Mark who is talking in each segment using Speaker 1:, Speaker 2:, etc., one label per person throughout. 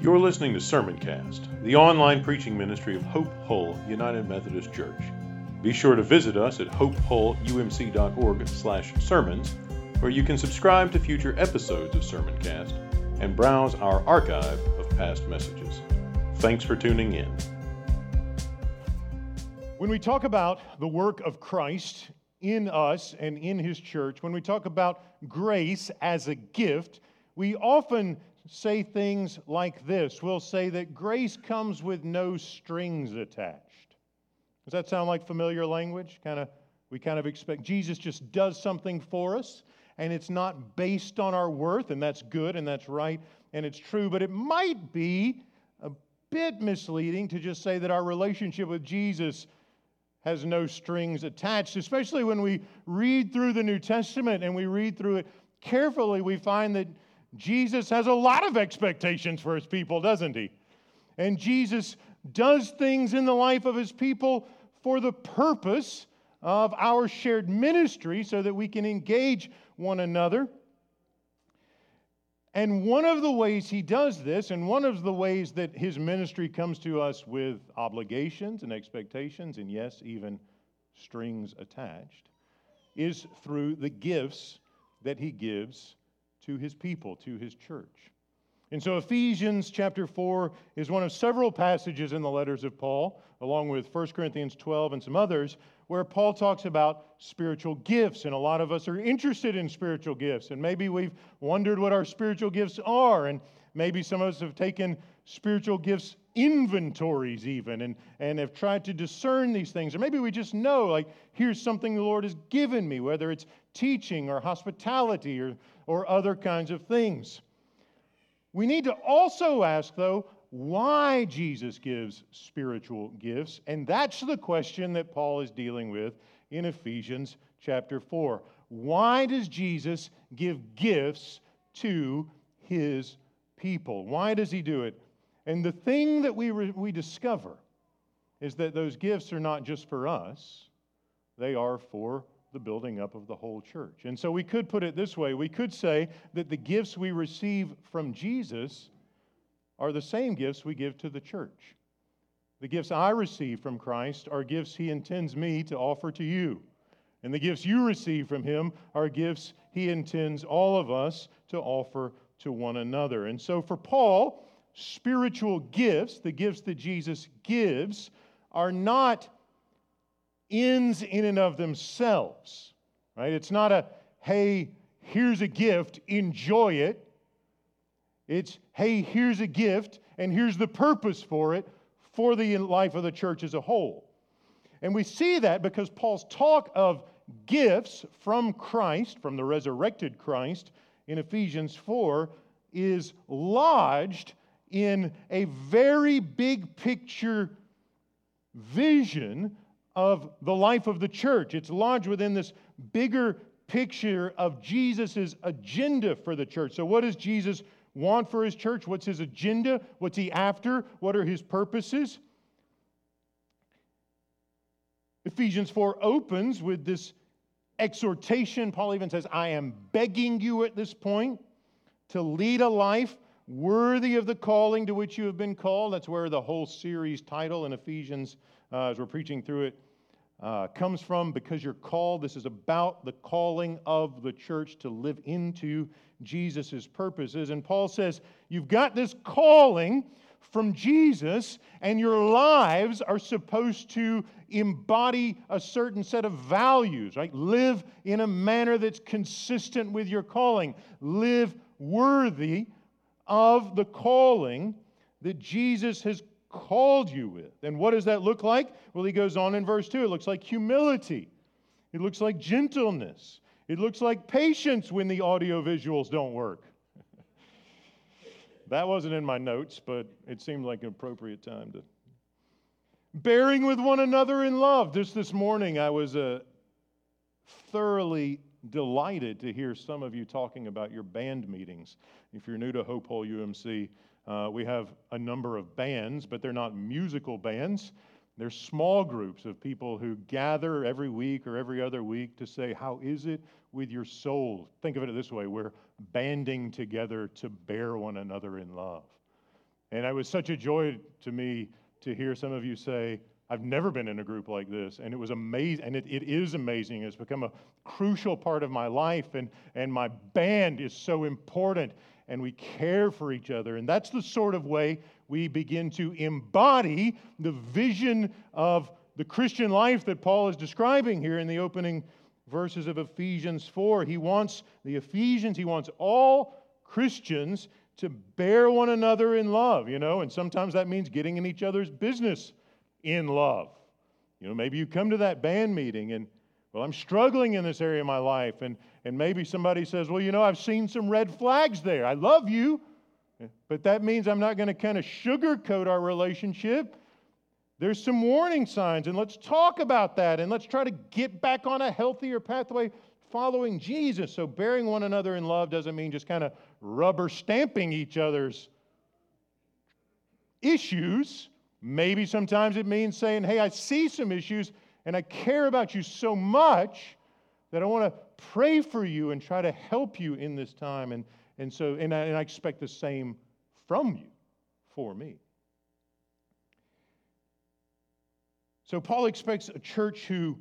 Speaker 1: You're listening to Sermoncast, the online preaching ministry of Hope Hull United Methodist Church. Be sure to visit us at hopehullumc.org/sermons, where you can subscribe to future episodes of Sermoncast and browse our archive of past messages. Thanks for tuning in.
Speaker 2: When we talk about the work of Christ in us and in his church, when we talk about grace as a gift, we often say things like this. We'll say that grace comes with no strings attached. Does that sound like familiar language? Kind of we kind of expect Jesus just does something for us and it's not based on our worth and that's good and that's right and it's true, but it might be a bit misleading to just say that our relationship with Jesus has no strings attached, especially when we read through the New Testament and we read through it carefully, we find that Jesus has a lot of expectations for his people, doesn't he? And Jesus does things in the life of his people for the purpose of our shared ministry so that we can engage one another. And one of the ways he does this, and one of the ways that his ministry comes to us with obligations and expectations, and yes, even strings attached, is through the gifts that he gives to his people, to his church. And so Ephesians chapter 4 is one of several passages in the letters of Paul, along with 1 Corinthians 12 and some others, where Paul talks about spiritual gifts. And a lot of us are interested in spiritual gifts. And maybe we've wondered what our spiritual gifts are. And maybe some of us have taken spiritual gifts inventories, even, and, and have tried to discern these things. Or maybe we just know, like, here's something the Lord has given me, whether it's teaching or hospitality or, or other kinds of things. We need to also ask, though, why Jesus gives spiritual gifts. And that's the question that Paul is dealing with in Ephesians chapter 4. Why does Jesus give gifts to his people? Why does he do it? And the thing that we, re- we discover is that those gifts are not just for us, they are for the building up of the whole church. And so we could put it this way we could say that the gifts we receive from Jesus are the same gifts we give to the church. The gifts I receive from Christ are gifts he intends me to offer to you. And the gifts you receive from him are gifts he intends all of us to offer to one another. And so for Paul, spiritual gifts, the gifts that Jesus gives, are not ends in and of themselves, right? It's not a, hey, here's a gift, enjoy it. It's, hey, here's a gift, and here's the purpose for it for the life of the church as a whole. And we see that because Paul's talk of gifts from Christ, from the resurrected Christ, in Ephesians 4, is lodged in a very big picture vision of the life of the church. It's lodged within this bigger picture of Jesus' agenda for the church. So, what does Jesus want for his church? What's his agenda? What's he after? What are his purposes? Ephesians 4 opens with this exhortation. Paul even says, I am begging you at this point to lead a life worthy of the calling to which you have been called. That's where the whole series title in Ephesians, uh, as we're preaching through it, uh, comes from because you're called. This is about the calling of the church to live into Jesus' purposes. And Paul says, You've got this calling from Jesus, and your lives are supposed to embody a certain set of values, right? Live in a manner that's consistent with your calling. Live worthy of the calling that Jesus has called you with. And what does that look like? Well, he goes on in verse 2. It looks like humility, it looks like gentleness, it looks like patience when the audio visuals don't work. that wasn't in my notes, but it seemed like an appropriate time to. Bearing with one another in love. Just this morning, I was uh, thoroughly delighted to hear some of you talking about your band meetings. If you're new to Hope Hull UMC, uh, we have a number of bands, but they're not musical bands. They're small groups of people who gather every week or every other week to say, How is it with your soul? Think of it this way we're banding together to bear one another in love. And it was such a joy to me to hear some of you say, I've never been in a group like this. And it was amazing. And it, it is amazing. It's become a crucial part of my life. And, and my band is so important. And we care for each other. And that's the sort of way we begin to embody the vision of the Christian life that Paul is describing here in the opening verses of Ephesians 4. He wants the Ephesians, he wants all Christians to bear one another in love, you know, and sometimes that means getting in each other's business in love. You know, maybe you come to that band meeting and, well, I'm struggling in this area of my life, and, and maybe somebody says, Well, you know, I've seen some red flags there. I love you, but that means I'm not going to kind of sugarcoat our relationship. There's some warning signs, and let's talk about that, and let's try to get back on a healthier pathway following Jesus. So, bearing one another in love doesn't mean just kind of rubber stamping each other's issues. Maybe sometimes it means saying, Hey, I see some issues and I care about you so much that I want to pray for you and try to help you in this time. And, and so, and I, and I expect the same from you for me. So, Paul expects a church who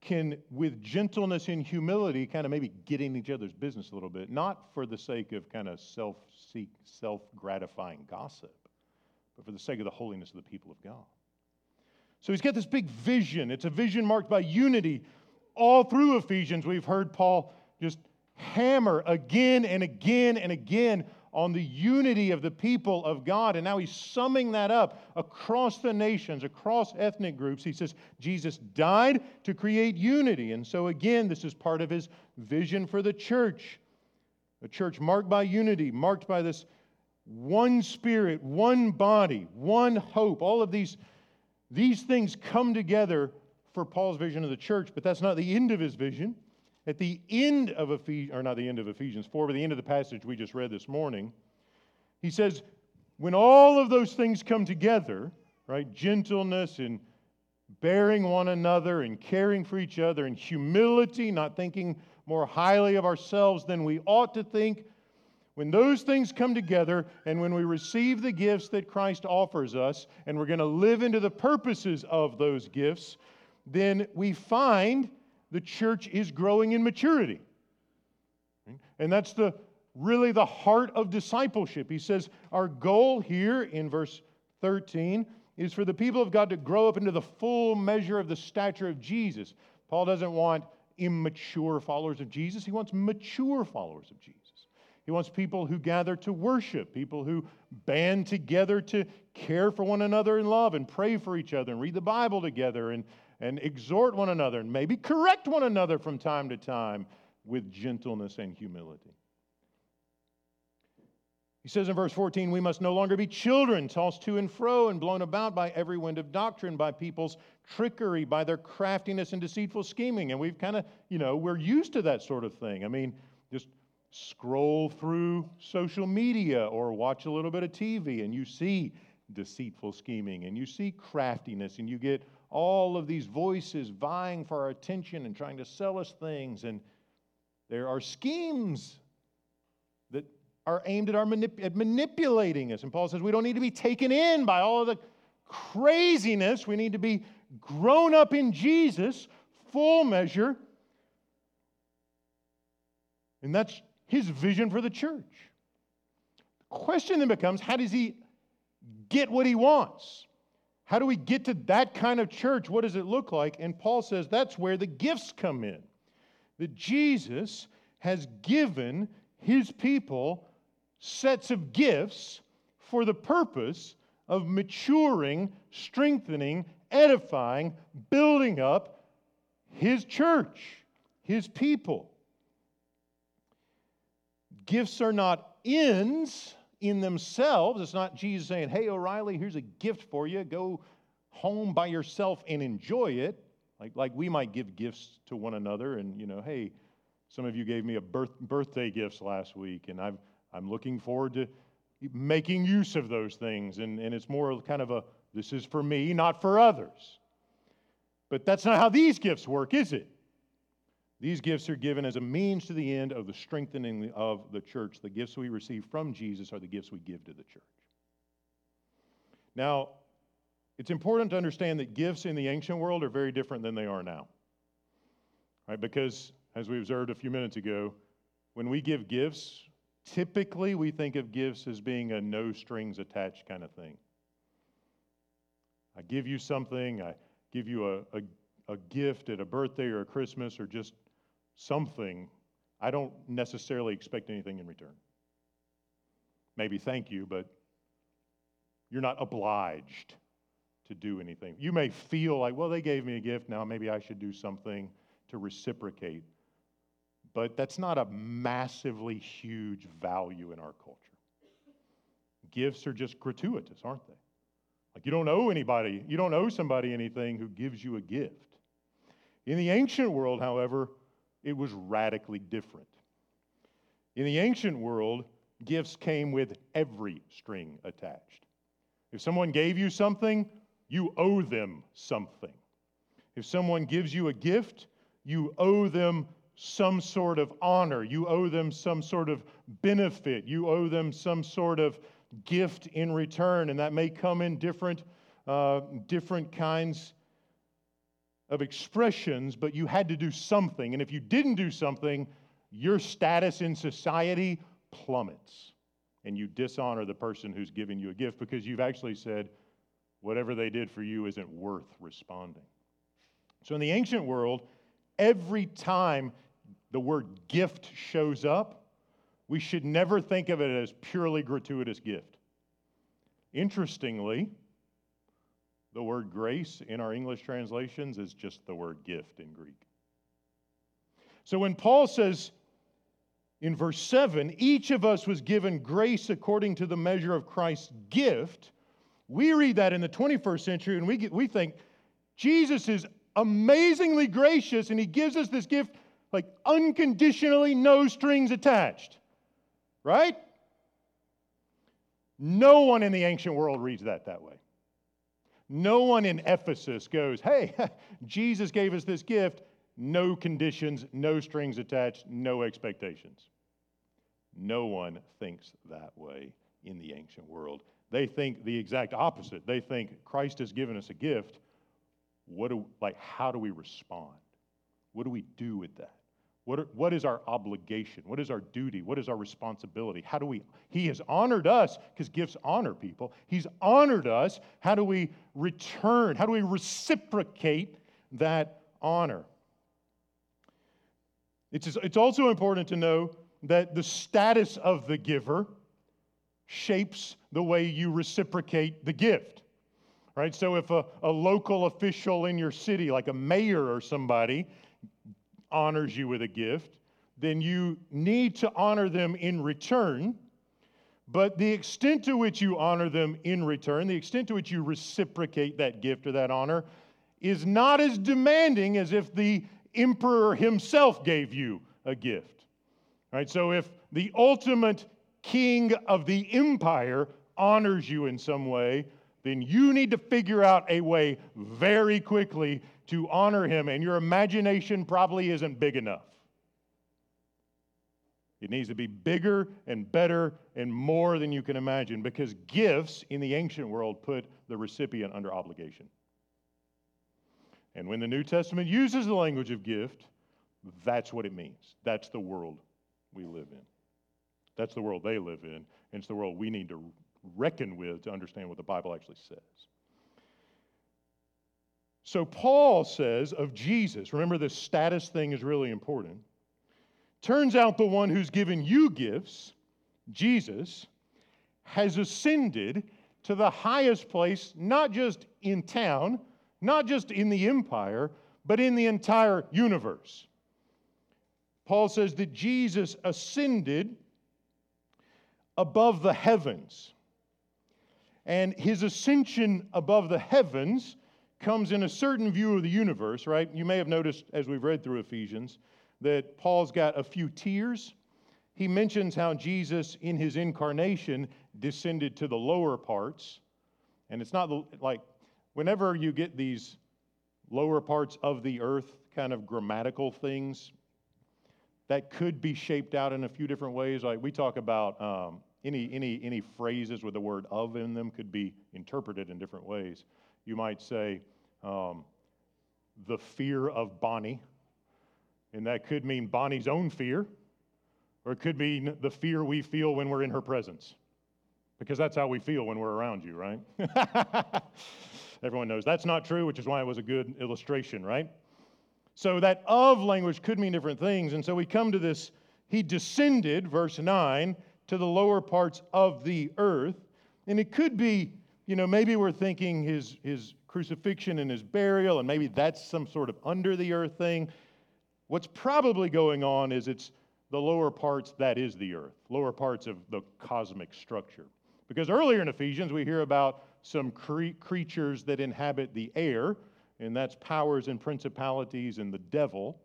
Speaker 2: can, with gentleness and humility, kind of maybe get in each other's business a little bit, not for the sake of kind of self seek, self gratifying gossip, but for the sake of the holiness of the people of God. So he's got this big vision. It's a vision marked by unity. All through Ephesians, we've heard Paul just hammer again and again and again on the unity of the people of God. And now he's summing that up across the nations, across ethnic groups. He says Jesus died to create unity. And so, again, this is part of his vision for the church a church marked by unity, marked by this one spirit, one body, one hope. All of these, these things come together for Paul's vision of the church, but that's not the end of his vision. At the end of Ephesians, or not the end of Ephesians 4, but the end of the passage we just read this morning, he says, when all of those things come together, right, gentleness and bearing one another and caring for each other and humility, not thinking more highly of ourselves than we ought to think, when those things come together and when we receive the gifts that Christ offers us and we're going to live into the purposes of those gifts, then we find the church is growing in maturity. And that's the really the heart of discipleship. He says our goal here in verse 13 is for the people of God to grow up into the full measure of the stature of Jesus. Paul doesn't want immature followers of Jesus, he wants mature followers of Jesus. He wants people who gather to worship, people who band together to care for one another in love and pray for each other and read the Bible together and and exhort one another and maybe correct one another from time to time with gentleness and humility. He says in verse 14, we must no longer be children, tossed to and fro and blown about by every wind of doctrine, by people's trickery, by their craftiness and deceitful scheming. And we've kind of, you know, we're used to that sort of thing. I mean, just scroll through social media or watch a little bit of TV and you see deceitful scheming and you see craftiness and you get all of these voices vying for our attention and trying to sell us things. And there are schemes that are aimed at, our manip- at manipulating us. And Paul says we don't need to be taken in by all of the craziness. We need to be grown up in Jesus, full measure. And that's his vision for the church. The question then becomes how does he get what he wants? How do we get to that kind of church? What does it look like? And Paul says that's where the gifts come in. That Jesus has given his people sets of gifts for the purpose of maturing, strengthening, edifying, building up his church, his people. Gifts are not ends, in themselves. It's not Jesus saying, Hey, O'Reilly, here's a gift for you. Go home by yourself and enjoy it. Like, like we might give gifts to one another. And, you know, hey, some of you gave me a birth, birthday gifts last week, and I've, I'm looking forward to making use of those things. And, and it's more kind of a this is for me, not for others. But that's not how these gifts work, is it? These gifts are given as a means to the end of the strengthening of the church. The gifts we receive from Jesus are the gifts we give to the church. Now, it's important to understand that gifts in the ancient world are very different than they are now. Right? Because, as we observed a few minutes ago, when we give gifts, typically we think of gifts as being a no strings attached kind of thing. I give you something, I give you a, a, a gift at a birthday or a Christmas or just something. I don't necessarily expect anything in return. Maybe thank you, but you're not obliged to do anything. You may feel like, well, they gave me a gift, now maybe I should do something to reciprocate. But that's not a massively huge value in our culture. Gifts are just gratuitous, aren't they? Like you don't owe anybody, you don't owe somebody anything who gives you a gift. In the ancient world, however, it was radically different. In the ancient world, gifts came with every string attached. If someone gave you something, you owe them something. If someone gives you a gift, you owe them some sort of honor. You owe them some sort of benefit. You owe them some sort of gift in return. And that may come in different, uh, different kinds of expressions, but you had to do something. And if you didn't do something, your status in society plummets. And you dishonor the person who's giving you a gift because you've actually said, whatever they did for you isn't worth responding. So in the ancient world, every time the word gift shows up, we should never think of it as purely gratuitous gift. Interestingly, the word grace in our English translations is just the word gift in Greek. So when Paul says in verse 7, each of us was given grace according to the measure of Christ's gift, we read that in the 21st century and we, get, we think Jesus is amazingly gracious and he gives us this gift like unconditionally, no strings attached. Right? No one in the ancient world reads that that way. No one in Ephesus goes, hey, Jesus gave us this gift, no conditions, no strings attached, no expectations. No one thinks that way in the ancient world. They think the exact opposite. They think Christ has given us a gift. What do, like, how do we respond? What do we do with that? What, are, what is our obligation? What is our duty? What is our responsibility? How do we, He has honored us because gifts honor people. He's honored us. How do we return? How do we reciprocate that honor? It's, it's also important to know that the status of the giver shapes the way you reciprocate the gift. Right? So if a, a local official in your city, like a mayor or somebody, honors you with a gift, then you need to honor them in return. But the extent to which you honor them in return, the extent to which you reciprocate that gift or that honor, is not as demanding as if the emperor himself gave you a gift. Right? So if the ultimate king of the empire honors you in some way, then you need to figure out a way very quickly to honor him, and your imagination probably isn't big enough. It needs to be bigger and better and more than you can imagine because gifts in the ancient world put the recipient under obligation. And when the New Testament uses the language of gift, that's what it means. That's the world we live in. That's the world they live in, and it's the world we need to reckon with to understand what the Bible actually says. So Paul says of Jesus, remember this status thing is really important. Turns out the one who's given you gifts, Jesus, has ascended to the highest place, not just in town, not just in the empire, but in the entire universe. Paul says that Jesus ascended above the heavens. And his ascension above the heavens comes in a certain view of the universe, right? You may have noticed as we've read through Ephesians that Paul's got a few tiers. He mentions how Jesus, in his incarnation, descended to the lower parts. And it's not like whenever you get these lower parts of the earth kind of grammatical things, that could be shaped out in a few different ways. Like we talk about um, any, any, any phrases with the word of in them could be interpreted in different ways. You might say, um, the fear of Bonnie, and that could mean Bonnie's own fear, or it could mean the fear we feel when we're in her presence, because that's how we feel when we're around you, right? Everyone knows that's not true, which is why it was a good illustration, right? So that of language could mean different things, and so we come to this, he descended, verse 9 to the lower parts of the earth. And it could be, you know, maybe we're thinking his, his crucifixion and his burial, and maybe that's some sort of under the earth thing. What's probably going on is it's the lower parts that is the earth, lower parts of the cosmic structure. Because earlier in Ephesians, we hear about some cre- creatures that inhabit the air, and that's powers and principalities and the devil,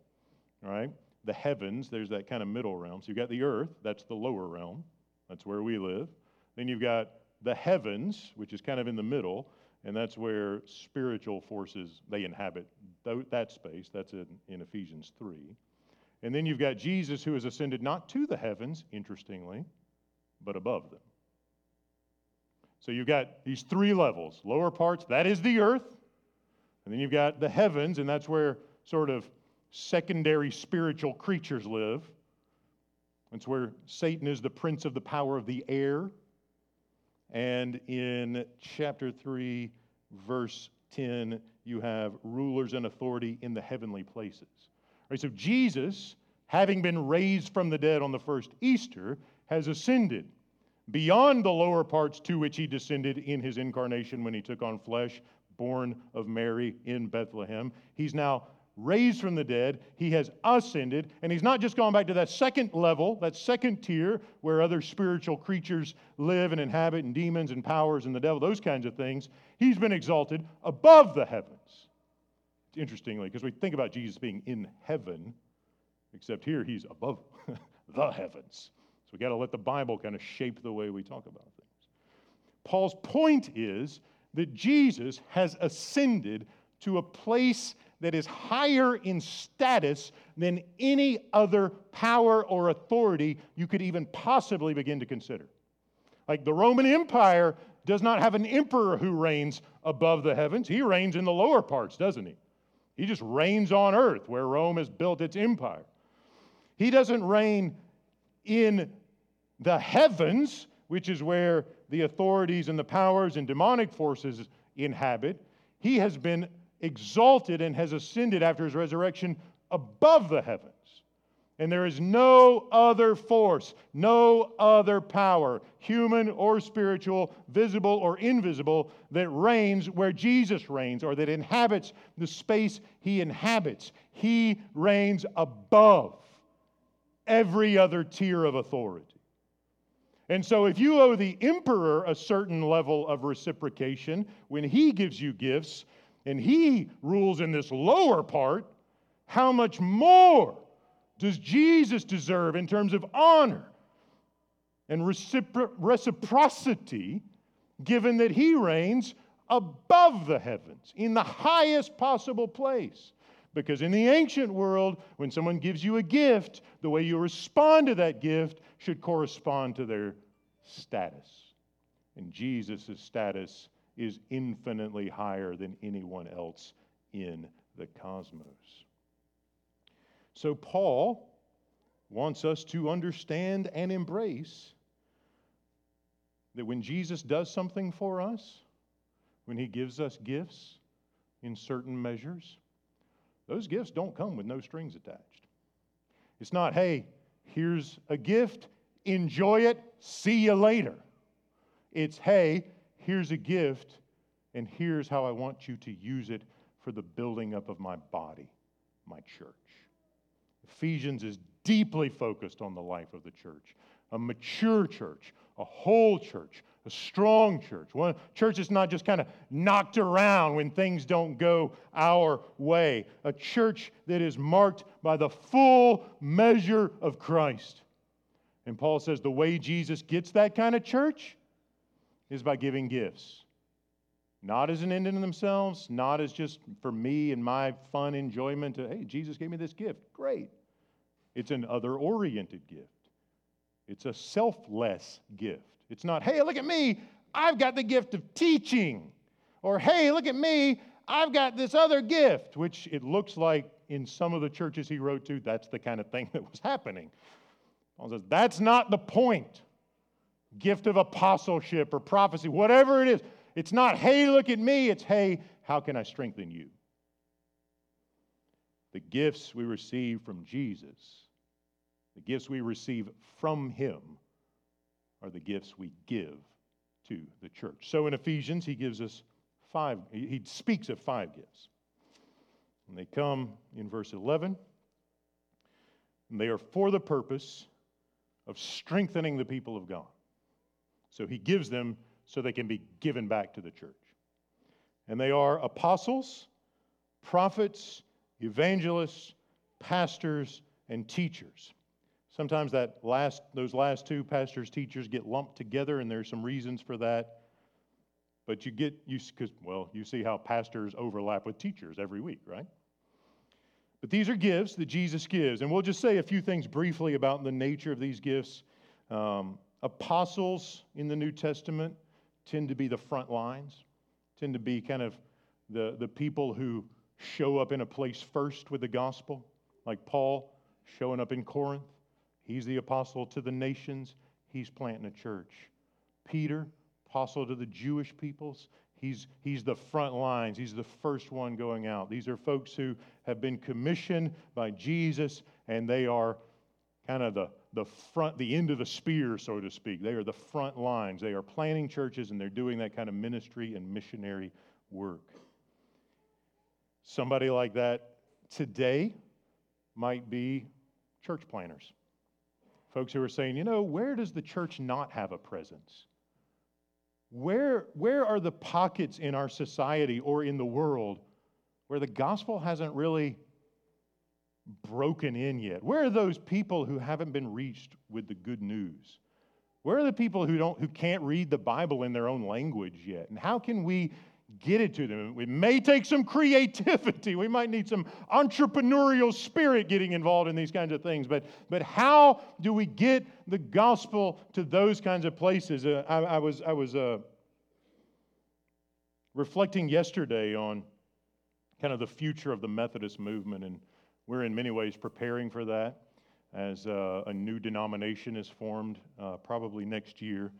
Speaker 2: right? the heavens, there's that kind of middle realm. So you've got the earth, that's the lower realm, that's where we live. Then you've got the heavens, which is kind of in the middle, and that's where spiritual forces they inhabit that space. That's in, in Ephesians 3. And then you've got Jesus who has ascended not to the heavens, interestingly, but above them. So you've got these three levels lower parts, that is the earth. And then you've got the heavens, and that's where sort of secondary spiritual creatures live. It's where Satan is the prince of the power of the air. And in chapter 3, verse 10, you have rulers and authority in the heavenly places. Right, so Jesus, having been raised from the dead on the first Easter, has ascended beyond the lower parts to which he descended in his incarnation when he took on flesh, born of Mary in Bethlehem. He's now raised from the dead, he has ascended, and he's not just gone back to that second level, that second tier where other spiritual creatures live and inhabit, and demons and powers and the devil, those kinds of things. He's been exalted above the heavens. Interestingly, because we think about Jesus being in heaven, except here he's above the heavens. So we got to let the Bible kind of shape the way we talk about things. Paul's point is that Jesus has ascended to a place that is higher in status than any other power or authority you could even possibly begin to consider. Like the Roman Empire does not have an emperor who reigns above the heavens, he reigns in the lower parts, doesn't he? He just reigns on earth where Rome has built its empire. He doesn't reign in the heavens, which is where the authorities and the powers and demonic forces inhabit. He has been exalted and has ascended after his resurrection above the heavens. And there is no other force, no other power, human or spiritual, visible or invisible, that reigns where Jesus reigns or that inhabits the space he inhabits. He reigns above every other tier of authority. And so, if you owe the emperor a certain level of reciprocation when he gives you gifts, and he rules in this lower part, how much more does Jesus deserve in terms of honor and recipro- reciprocity, given that he reigns above the heavens, in the highest possible place? Because in the ancient world, when someone gives you a gift, the way you respond to that gift should correspond to their status. And Jesus' status is infinitely higher than anyone else in the cosmos. So, Paul wants us to understand and embrace that when Jesus does something for us, when he gives us gifts in certain measures, those gifts don't come with no strings attached. It's not, hey, here's a gift, enjoy it, see you later. It's, hey, here's a gift, and here's how I want you to use it for the building up of my body, my church. Ephesians is deeply focused on the life of the church, a mature church, a whole church, a strong church. One church is not just kind of knocked around when things don't go our way. A church that is marked by the full measure of Christ. And Paul says the way Jesus gets that kind of church is by giving gifts. Not as an end in themselves, not as just for me and my fun enjoyment. To, hey, Jesus gave me this gift. Great. It's an other oriented gift. It's a selfless gift. It's not, hey, look at me, I've got the gift of teaching. Or, hey, look at me, I've got this other gift, which it looks like in some of the churches he wrote to, that's the kind of thing that was happening. Paul says, that's not the point. Gift of apostleship or prophecy, whatever it is. It's not, hey, look at me. It's, hey, how can I strengthen you? The gifts we receive from Jesus, the gifts we receive from Him, are the gifts we give to the church. So in Ephesians, he gives us five, he speaks of five gifts. And they come in verse 11, and they are for the purpose of strengthening the people of God. So he gives them so they can be given back to the church. And they are apostles, prophets, evangelists, pastors, and teachers. Sometimes that last, those last two, pastors, teachers, get lumped together, and there's some reasons for that. But you get, you because, well, you see how pastors overlap with teachers every week, right? But these are gifts that Jesus gives. And we'll just say a few things briefly about the nature of these gifts. Um, apostles in the New Testament tend to be the front lines, tend to be kind of the, the people who show up in a place first with the gospel, like Paul showing up in Corinth. He's the apostle to the nations, he's planting a church. Peter, apostle to the Jewish peoples, He's, he's the front lines. He's the first one going out. These are folks who have been commissioned by Jesus, and they are kind of the, the front, the end of the spear, so to speak. They are the front lines. They are planting churches, and they're doing that kind of ministry and missionary work. Somebody like that today might be church planters. Folks who are saying, you know, where does the church not have a presence? Where, where are the pockets in our society or in the world where the gospel hasn't really broken in yet? Where are those people who haven't been reached with the good news? Where are the people who, don't, who can't read the Bible in their own language yet? And how can we get it to them. It may take some creativity. We might need some entrepreneurial spirit getting involved in these kinds of things. But, but how do we get the gospel to those kinds of places? Uh, I, I, was, I was uh, reflecting yesterday on kind of the future of the Methodist movement, and we're in many ways preparing for that as uh, a new denomination is formed uh, probably next year.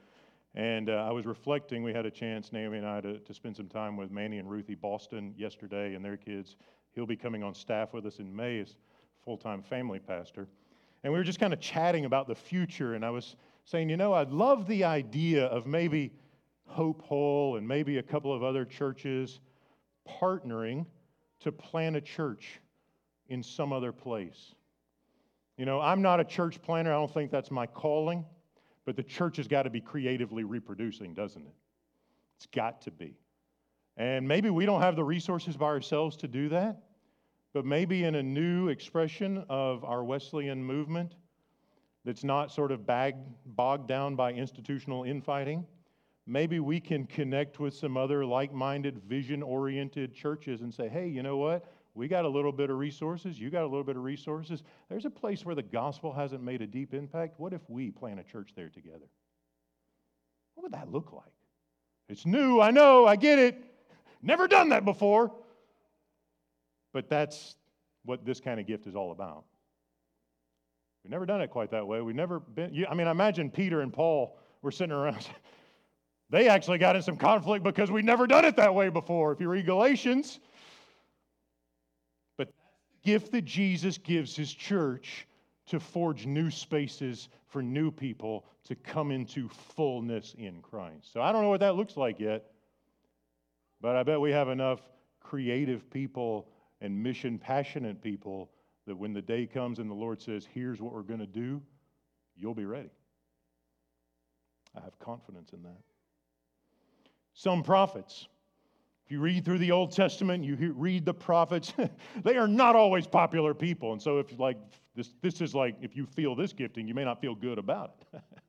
Speaker 2: And uh, I was reflecting, we had a chance, Naomi and I, to, to spend some time with Manny and Ruthie Boston yesterday and their kids. He'll be coming on staff with us in May as full time family pastor. And we were just kind of chatting about the future, and I was saying, you know, I'd love the idea of maybe Hope Hull and maybe a couple of other churches partnering to plant a church in some other place. You know, I'm not a church planter, I don't think that's my calling. But the church has got to be creatively reproducing, doesn't it? It's got to be. And maybe we don't have the resources by ourselves to do that, but maybe in a new expression of our Wesleyan movement that's not sort of bag, bogged down by institutional infighting, maybe we can connect with some other like minded, vision oriented churches and say, hey, you know what? We got a little bit of resources. You got a little bit of resources. There's a place where the gospel hasn't made a deep impact. What if we plant a church there together? What would that look like? It's new, I know, I get it. Never done that before. But that's what this kind of gift is all about. We've never done it quite that way. We've never been, I mean, I imagine Peter and Paul were sitting around. They actually got in some conflict because we've never done it that way before. If you read Galatians, gift that Jesus gives his church to forge new spaces for new people to come into fullness in Christ. So I don't know what that looks like yet, but I bet we have enough creative people and mission passionate people that when the day comes and the Lord says, here's what we're going to do, you'll be ready. I have confidence in that. Some prophets if you read through the Old Testament, you read the prophets, they are not always popular people. And so, if like this, this is like if you feel this gifting, you may not feel good about it.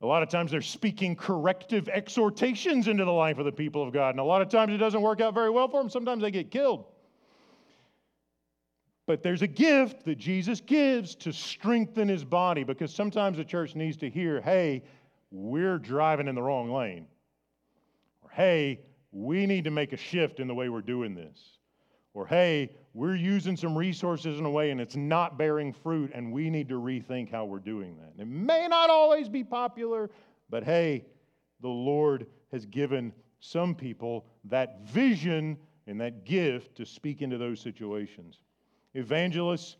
Speaker 2: a lot of times they're speaking corrective exhortations into the life of the people of God. And a lot of times it doesn't work out very well for them. Sometimes they get killed. But there's a gift that Jesus gives to strengthen his body because sometimes the church needs to hear, hey, we're driving in the wrong lane. Hey, we need to make a shift in the way we're doing this. Or, hey, we're using some resources in a way and it's not bearing fruit, and we need to rethink how we're doing that. It may not always be popular, but hey, the Lord has given some people that vision and that gift to speak into those situations. Evangelists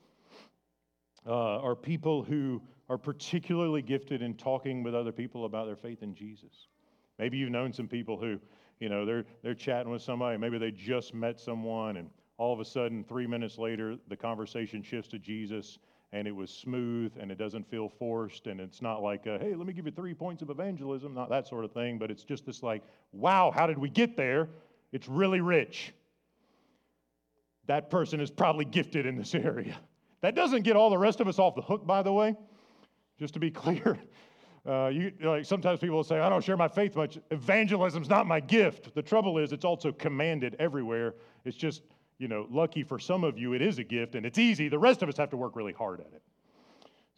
Speaker 2: uh, are people who are particularly gifted in talking with other people about their faith in Jesus. Maybe you've known some people who, you know, they're, they're chatting with somebody, maybe they just met someone, and all of a sudden, three minutes later, the conversation shifts to Jesus, and it was smooth, and it doesn't feel forced, and it's not like, hey, let me give you three points of evangelism, not that sort of thing, but it's just this like, wow, how did we get there? It's really rich. That person is probably gifted in this area. That doesn't get all the rest of us off the hook, by the way, just to be clear. Uh, you, like sometimes people will say, I don't share my faith much. Evangelism's not my gift. The trouble is, it's also commanded everywhere. It's just you know, lucky for some of you, it is a gift and it's easy. The rest of us have to work really hard at it.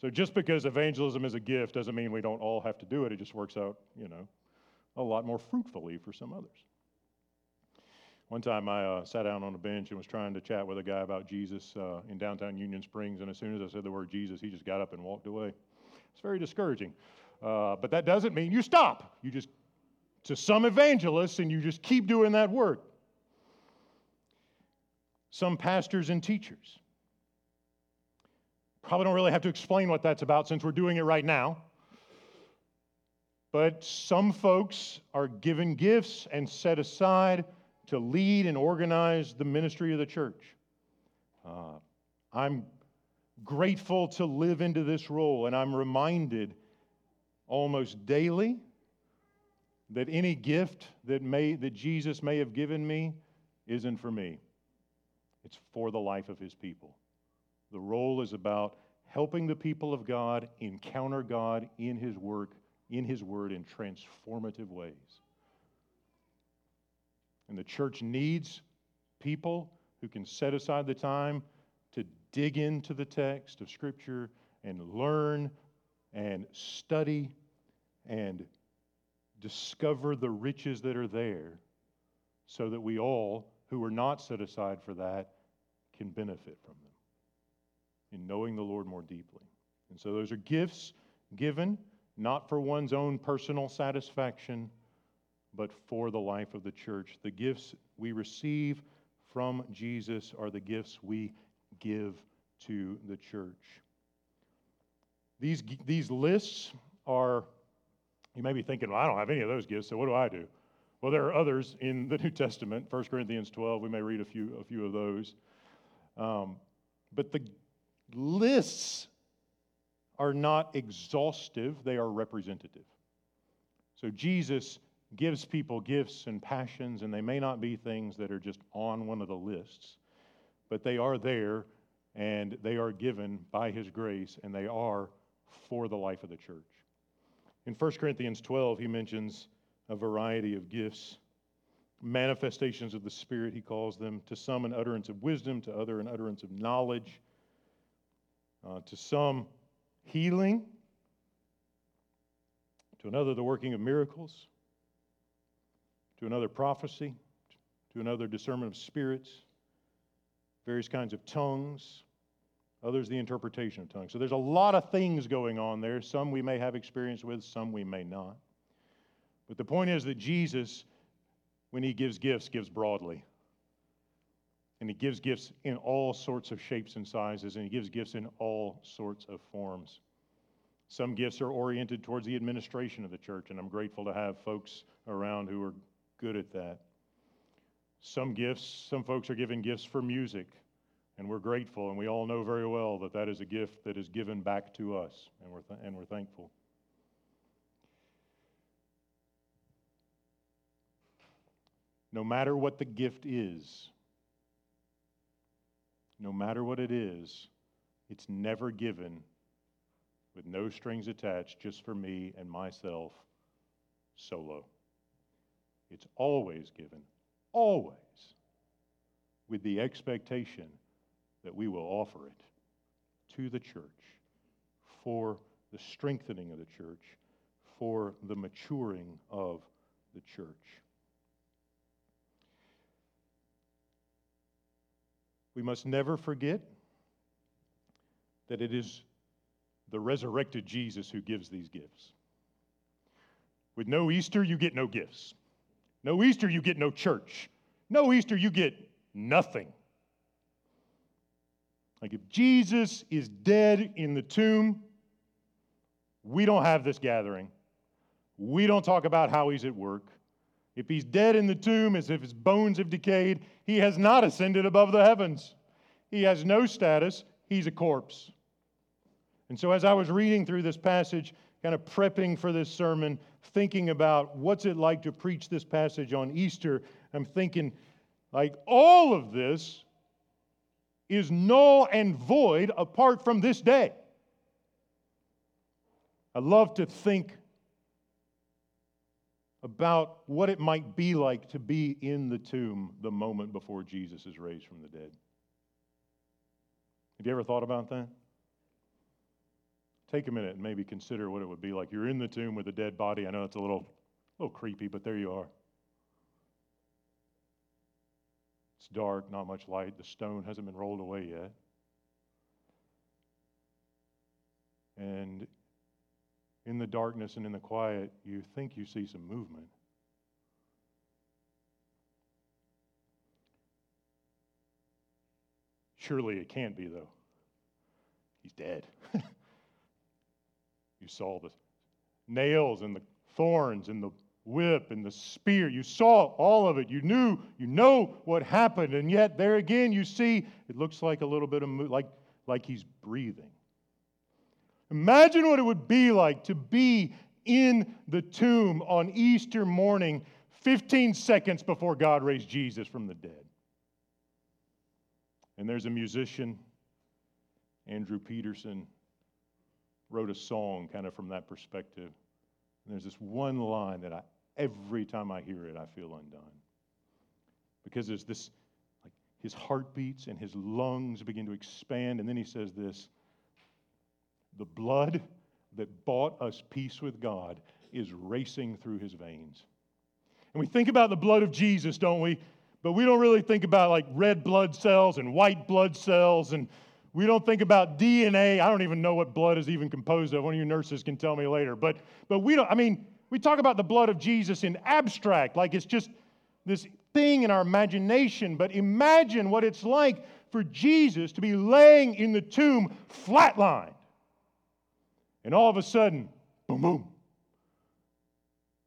Speaker 2: So just because evangelism is a gift doesn't mean we don't all have to do it. It just works out, you know, a lot more fruitfully for some others. One time I uh, sat down on a bench and was trying to chat with a guy about Jesus uh, in downtown Union Springs, and as soon as I said the word Jesus, he just got up and walked away. It's very discouraging. Uh, but that doesn't mean you stop. You just, to some evangelists, and you just keep doing that work some pastors and teachers. Probably don't really have to explain what that's about since we're doing it right now. But some folks are given gifts and set aside to lead and organize the ministry of the church. Uh, I'm grateful to live into this role, and I'm reminded almost daily that any gift that, may, that Jesus may have given me isn't for me. It's for the life of his people. The role is about helping the people of God encounter God in his work, in his word, in transformative ways. And the church needs people who can set aside the time to dig into the text of Scripture and learn and study and discover the riches that are there so that we all who are not set aside for that can benefit from them in knowing the Lord more deeply. And so those are gifts given not for one's own personal satisfaction, but for the life of the church. The gifts we receive from Jesus are the gifts we give to the church. These, these lists are, you may be thinking, well, I don't have any of those gifts, so what do I do? Well, there are others in the New Testament. 1 Corinthians 12, we may read a few, a few of those. Um, but the lists are not exhaustive, they are representative. So Jesus gives people gifts and passions, and they may not be things that are just on one of the lists, but they are there and they are given by his grace and they are for the life of the church. In 1 Corinthians 12, he mentions a variety of gifts manifestations of the Spirit, he calls them. To some, an utterance of wisdom, to other, an utterance of knowledge, uh, to some, healing, to another, the working of miracles, to another, prophecy, to another, discernment of spirits, various kinds of tongues, others, the interpretation of tongues. So there's a lot of things going on there. Some we may have experience with, some we may not. But the point is that Jesus when he gives gifts, gives broadly. And he gives gifts in all sorts of shapes and sizes, and he gives gifts in all sorts of forms. Some gifts are oriented towards the administration of the church, and I'm grateful to have folks around who are good at that. Some gifts, some folks are given gifts for music, and we're grateful, and we all know very well that that is a gift that is given back to us, and we're, th- and we're thankful. no matter what the gift is, no matter what it is, it's never given with no strings attached just for me and myself solo. It's always given, always, with the expectation that we will offer it to the church for the strengthening of the church, for the maturing of the church. We must never forget that it is the resurrected Jesus who gives these gifts. With no Easter, you get no gifts. No Easter, you get no church. No Easter, you get nothing. Like if Jesus is dead in the tomb, we don't have this gathering. We don't talk about how he's at work. If he's dead in the tomb, as if his bones have decayed, he has not ascended above the heavens. He has no status. He's a corpse. And so, as I was reading through this passage, kind of prepping for this sermon, thinking about what's it like to preach this passage on Easter, I'm thinking, like, all of this is null and void apart from this day. I love to think about what it might be like to be in the tomb the moment before Jesus is raised from the dead. Have you ever thought about that? Take a minute and maybe consider what it would be like. You're in the tomb with a dead body. I know it's a little, a little creepy, but there you are. It's dark, not much light. The stone hasn't been rolled away yet. And in the darkness and in the quiet, you think you see some movement. Surely it can't be, though. He's dead. you saw the nails and the thorns and the whip and the spear. You saw all of it. You knew, you know what happened. And yet, there again, you see it looks like a little bit of, like, like he's breathing. Imagine what it would be like to be in the tomb on Easter morning, 15 seconds before God raised Jesus from the dead. And there's a musician, Andrew Peterson, wrote a song kind of from that perspective. And there's this one line that I, every time I hear it, I feel undone. Because there's this, like, his heart beats and his lungs begin to expand. And then he says this The blood that bought us peace with God is racing through his veins. And we think about the blood of Jesus, don't we? But we don't really think about like red blood cells and white blood cells and we don't think about DNA. I don't even know what blood is even composed of. One of you nurses can tell me later. But, but we don't, I mean, we talk about the blood of Jesus in abstract, like it's just this thing in our imagination. But imagine what it's like for Jesus to be laying in the tomb flatlined. And all of a sudden, boom, boom.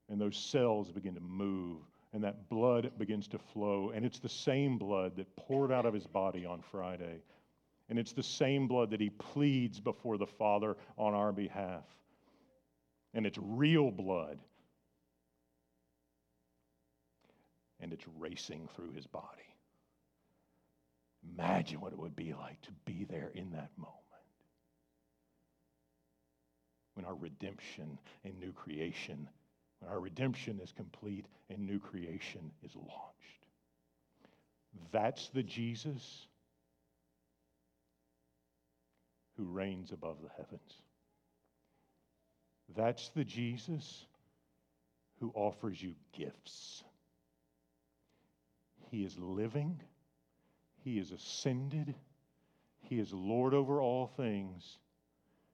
Speaker 2: And those cells begin to move, and that blood begins to flow. And it's the same blood that poured out of his body on Friday and it's the same blood that he pleads before the Father on our behalf. And it's real blood. And it's racing through his body. Imagine what it would be like to be there in that moment. When our redemption and new creation, when our redemption is complete and new creation is launched. That's the Jesus who reigns above the heavens. That's the Jesus who offers you gifts. He is living, He is ascended, He is Lord over all things.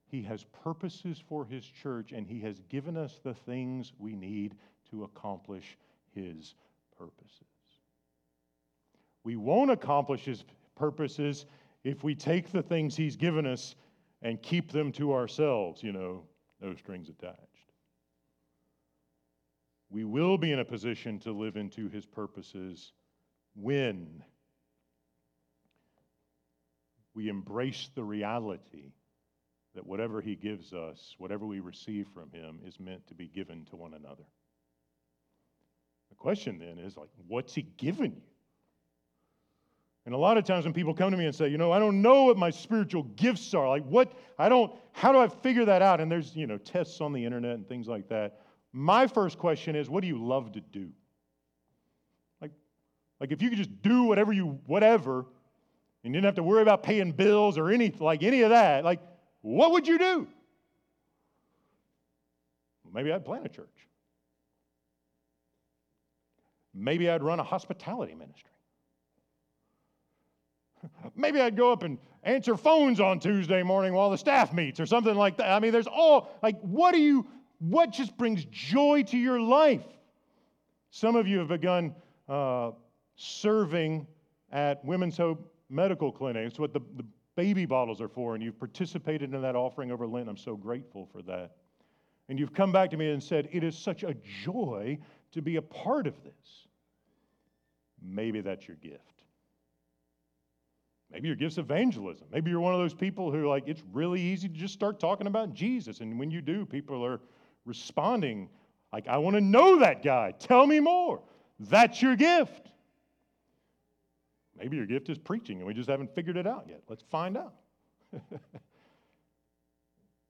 Speaker 2: He has purposes for His church, and He has given us the things we need to accomplish His purposes. We won't accomplish His purposes if we take the things He's given us and keep them to ourselves, you know, no strings attached. We will be in a position to live into His purposes when we embrace the reality that whatever He gives us, whatever we receive from Him, is meant to be given to one another. The question then is like, what's He given you? And a lot of times when people come to me and say, you know, I don't know what my spiritual gifts are, like what, I don't, how do I figure that out? And there's, you know, tests on the internet and things like that. My first question is, what do you love to do? Like, like if you could just do whatever you, whatever, and you didn't have to worry about paying bills or any like any of that, like what would you do? Maybe I'd plant a church. Maybe I'd run a hospitality ministry. Maybe I'd go up and answer phones on Tuesday morning while the staff meets or something like that. I mean, there's all, like, what do you, what just brings joy to your life? Some of you have begun uh, serving at Women's Hope Medical Clinic. It's what the, the baby bottles are for, and you've participated in that offering over Lent. I'm so grateful for that. And you've come back to me and said, It is such a joy to be a part of this. Maybe that's your gift. Maybe your gift's evangelism. Maybe you're one of those people who, like, it's really easy to just start talking about Jesus. And when you do, people are responding, like, I want to know that guy. Tell me more. That's your gift. Maybe your gift is preaching and we just haven't figured it out yet. Let's find out.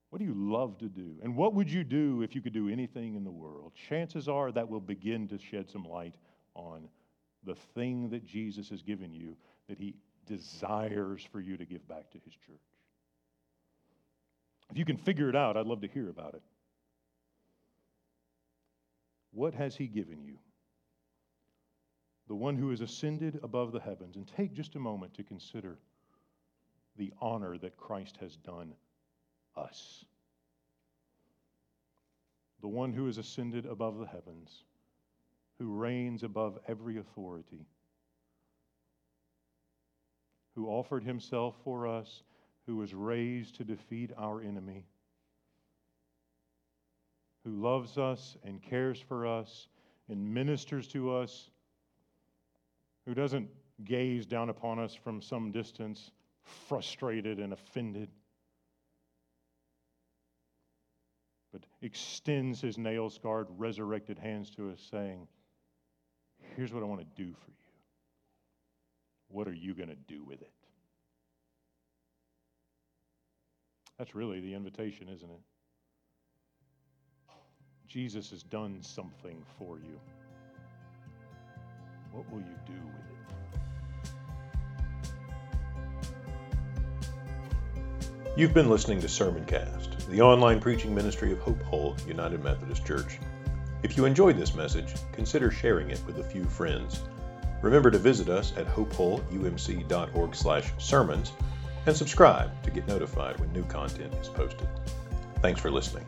Speaker 2: what do you love to do? And what would you do if you could do anything in the world? Chances are that will begin to shed some light on the thing that Jesus has given you that he desires for you to give back to his church. If you can figure it out, I'd love to hear about it. What has he given you? The one who has ascended above the heavens. And take just a moment to consider the honor that Christ has done us. The one who has ascended above the heavens, who reigns above every authority who offered himself for us, who was raised to defeat our enemy, who loves us and cares for us and ministers to us, who doesn't gaze down upon us from some distance, frustrated and offended, but extends his nail scarred, resurrected hands to us, saying, Here's what I want to do for you. What are you going to do with it? That's really the invitation, isn't it? Jesus has done something for you. What will you do with
Speaker 1: it? You've been listening to Sermoncast, the online preaching ministry of Hope Hull United Methodist Church. If you enjoyed this message, consider sharing it with a few friends. Remember to visit us at hopehullumc.org/sermons and subscribe to get notified when new content is posted. Thanks for listening.